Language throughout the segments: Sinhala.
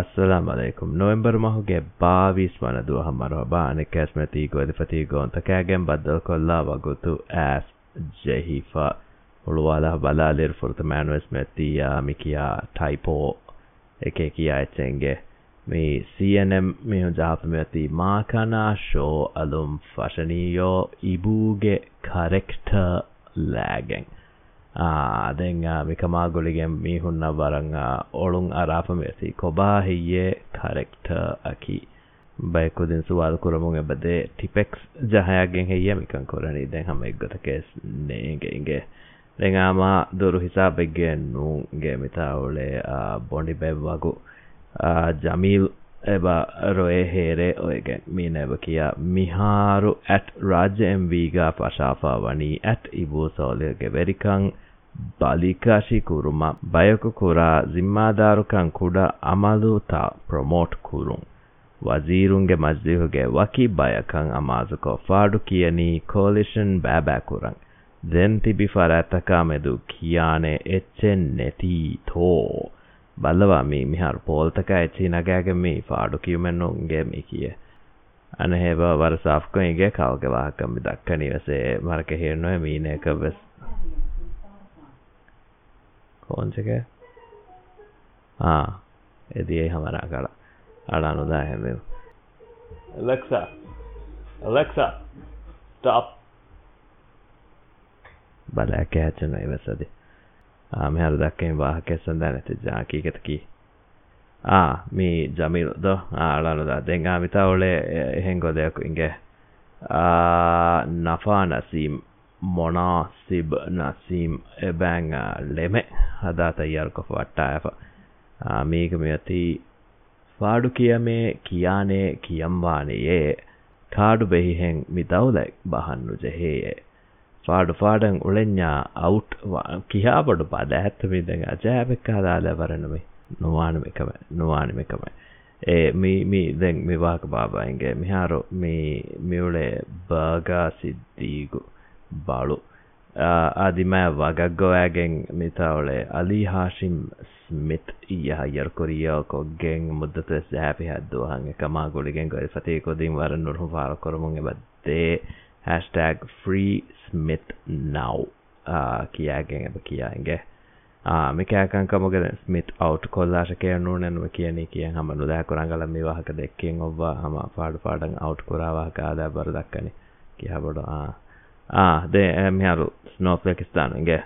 अस्सलाम वालेकुम नवंबर माह के 22 වනදුව හමරබා අනෙකැස්මැති ගොදිපති ගොන්තකෑගෙන් බද්දල් කොල්ලා වගුතු ඇස් ජෙහිෆා උළුවාලා බලාලෙර් ෆොර්තමෑනුවස් මැත්තියා මිකයා ටයිපෝ එකේ කියා එච්චෙන්ගේ මේ CNM මෙහු ජාපමඇති මාකනා ශෝ අලුම් ෆශනීයෝ ඉබූගේ කරෙක්ට ලෑගෙන් ಅದೆಂಗ ಮಿಕಮಾಗೊಳಿಗೆ ಮೀಹುನ್ನ ಬರಂಗ ಒಳುಂ ಅರಾಫ ಮೇಸಿ ಕೊಬಾ ಹಿಯೆ ಕರೆಕ್ಟರ್ ಅಕಿ ಬೈಕುದಿನ ಸುವಾದ ಕುರಮುಂ ಎಬದೆ ಟಿಪೆಕ್ಸ್ ಜಹಯಾಗೆಂ ಹಿಯ ಮಿಕಂ ಕೊರಣಿ ದೆಂ ಹಮ ಎಗ್ಗತ ಕೇಸ್ ನೇಗೆ ಇಂಗೆ ದೆಂ ಆಮ ದೊರು ಹಿಸಾಬೆಗ್ಗೆ ನೂಂಗೆ ಮಿತಾ ಒಳೆ ಬೊಂಡಿ ಬೆವ್ವಗು ಜಮೀಲ್ එබා රොයේ හේරේ ඔයගෙන් මීනැව කියා මිහාරු ඇට් රාජ්‍ය එම්වීගා පශාපා වනී ඇට් ඉබූ සෝලයගේ වෙරිකං බලිකාශි කුරුම බයකු කුරා සිම්මාධාරුකං කුඩ අමලූතා ප්‍රමෝට් කුරුන් ವಜೀರುಂಗೆ ಮಜ್ಜಿಹುಗೆ ವಕಿ ಬಯಕಂ ಅಮಾಜುಕೋ ಫಾಡು ಕಿಯನಿ ಕೋಲಿಷನ್ ಬ್ಯಾಬ್ಯಾಕುರಂ ದೆನ್ ತಿಬಿ ಫರತಕ ಮೆದು ಕಿಯಾನೆ ಎಚ್ಚೆನ್ ನೆತೀ ಥೋ බල්ලවා මේ මිහාර පෝල්තක එච්චිනගෑග මේ ෆාඩු කිවමෙන්නුන්ගේ මේ කිය අනහෙබ වර සාෆ්කන්ගේ කවගවාහකම්මි දක්ක නිවසේ මරක හෙන්නුව මීනයක වෙස් කෝන්සක ආ එදියේ හමරා කළ අඩා නොදා හැමව ලක්සා ලක්සා ටප් බලෑ කෑචන ඉවසදී මෙහර දක්කෙන් වාහකෙස් සඳහා නැති ජාකීකතකි මේ ජමීල්ද ආලානුදා දෙංගා මිතා ඔලේ එහෙන් ගොදයකු ඉගේ නෆා නසීම් මොනා සිබ් නසීම් එබැං ලෙමෙ හදා තයියල්කොප වට්ටා ඇ මේක මෙති ފާޑު ކިޔަމޭ ކިޔާނޭ ކިޔަම්ވާނެއޭ ކާޑު ބެހިހެން މި ދައުލައެއް ބަހަންނުޖެހޭ ފާޑުފާޑަށް އުޅެންޏާ އައުޓް ކިހާބޮޑުބާ ލައިހައްތުމީދަން އަޖައިބެއްކާލާލެ ވަރަނުމި ނުވާނުމެކަމެއް ނުވާނުމެކަމެއް އެ މީ ދެން މިވާކަ ބާބާއިންގެ މިހާރު މީ މިއުޅޭ ބާގާ ސިއްދީގު ބަޅު އަދިމައި ވަގަށްގޮވައިގެން މިތާއުޅޭ ޢަލީ ހާޝިމް ސްމިތް އަހައްޔަރު ކުރިޔައި ކޮށްގެން މުއްދަތުވެސް ޒައިފިހައް ދުވަހަށް އެކަމާ ގުޅިގެން ގޮވެ ފަތީ ކުދިން ވަރަށް ނުރުހުން ފާރުކުރުމުން އެބައްދޭ hashtag free smith now කියාගෙන් කියාගේ මිකෑකංක මොකද ස්මිත් අවට් කොල්ලාට කියනුනැනුව කියනෙ කියෙන් හම නොදෑ කොරංගල මේ වහක දෙක්කෙන් ඔබ්වා හම පාඩු පාඩන් අවට් කොරාවාහක ආදා බර දක්කන කියහබොඩ ආදේ මෙහරු ස්නෝපලකිස්ථානන්ගේ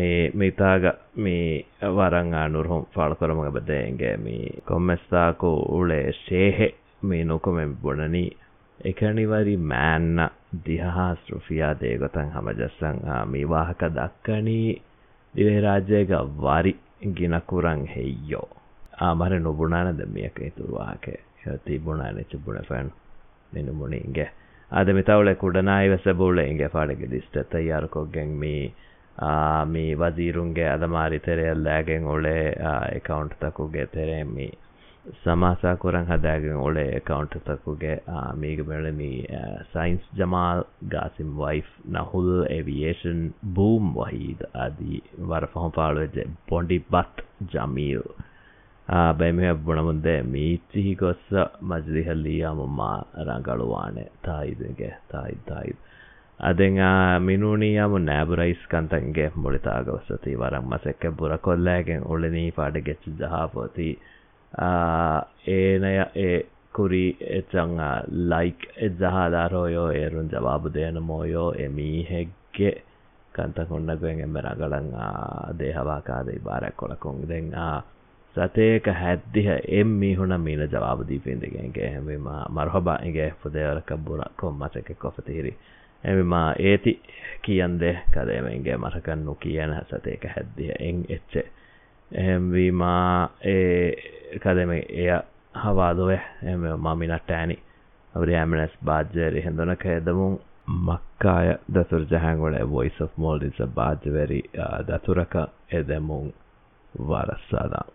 ඒ මිතාග මේ වරංගා නුරහොම් පාල කොරමග බදයන්ගේ මේ කොම්මස්ථාකෝ උලේ ශේහෙ මේ නොකොමෙන් බොඩනී එකනිවරි මෑන්න දිහහා ස්ෘෆියා දේගොතන් හමජස්සං මීවාහක දක්කනී දිවේරාජ්‍යයග වරි ගිනකුරං හෙයියෝ ආමර නොබුණානද මියක ඉතුරවාක හති බුණාන චුබුණ ෆැන් නිනුමුණින්ගේ අද මිතවල කුඩනායි වැසබූල ඉගේ පාඩග දිිස්ටත යාරකොක්ගෙන් මී මී වදීරුන්ගේ අදමාරිතරයල් ලෑගෙන් ඔලේ එකකවුන්් තකුගේ තෙරෙමි ಸಮಾಸಾಕುರಂಗ್ ಹದಾಗ ಒಳ್ಳೆ ಕೌಂಟರ್ ತಕ್ಕುಗೆ ಮೀಗ ಬೆಳನಿ ಸೈನ್ಸ್ ಜಮಾಲ್ ಗಾಸಿಮ್ ವೈಫ್ ನಹುಲ್ ಏವಿಯೇಷನ್ ಬೂಮ್ ವಹೀದ್ ಅದಿ ವರಫಹಂ ಪಾಳುವೆಜ್ಜೆ ಬೊಂಡಿ ಬತ್ ಜಮೀಲ್ ಬೆಮೆ ಬುಣ ಮುಂದೆ ಮೀಚಿಹಿ ಗೊಸ್ಸ ಮಜ್ಲಿಹಲ್ಲಿಯ ಮುಮ್ಮ ರಂಗಳುವಾಣೆ ತಾಯಿದಿಗೆ ತಾಯಿದ್ ತಾಯಿದ್ ಅದೆಂಗ ಮಿನುಣಿಯಾಮು ನ್ಯಾಬುರೈಸ್ ಕಂತಂಗೆ ಮುಳಿತಾಗವಸತಿ ವರಂ ಮಸೆಕ್ಕೆ ಬುರ ಕೊಲ್ಲಾಗೆ ಉಳಿನೀ ಪಾಡಿಗೆ ಜಹಾಪೋತಿ ඒනය ඒ කුරි එචං ලයික් එජහදාරෝයෝ ඒරුන් ජවාබු දෙයන මෝයෝ එමීහෙක්ගේ ಕಂತ ಕೊಂಡಗುವೆಂ ಎಂಬೆರಗಳಂ ದೇಹವಾಕಾದ ಇಬಾರ ಕೊಳಕೊಂಗ್ದೆಂ ಸತೇಕ ಹದ್ದಿಹ ಎಮ್ಮಿ ಹುಣ ಮೀನ ಜವಾಬು ದೀಪಿಂದಿಗೆಂಗೆ ಹೆಮಿಮ ಮರಹಬ ಇಂಗೆ ಪುದೇವರ ಕಬ್ಬುರ ಕೊಮ್ಮಚಕ್ಕೆ ಕೊಫತಿಹಿರಿ ಎಮಿಮ ಏತಿ ಕಿಯಂದೆ ಕದೇಮೆಂಗೆ ಮರಕನ್ನು ಕಿಯನ ಸತೇಕ ಹದ್ದಿಹ ಎಂ ಎಚ್ಚೆ ಎಹೆಂವಿಮಾ ಏ කදම එය හවාදොය එම මමිනට ඇනි අවරයාමනස් බාජ්‍යයට හෙඳනක ඇදමුන් මක්කාය දතුර ජහන්ගොඩ වොයිස් of මෝල්ඩිස බාජවැරි දතුරක එදැමුන් වරස්සාදාම්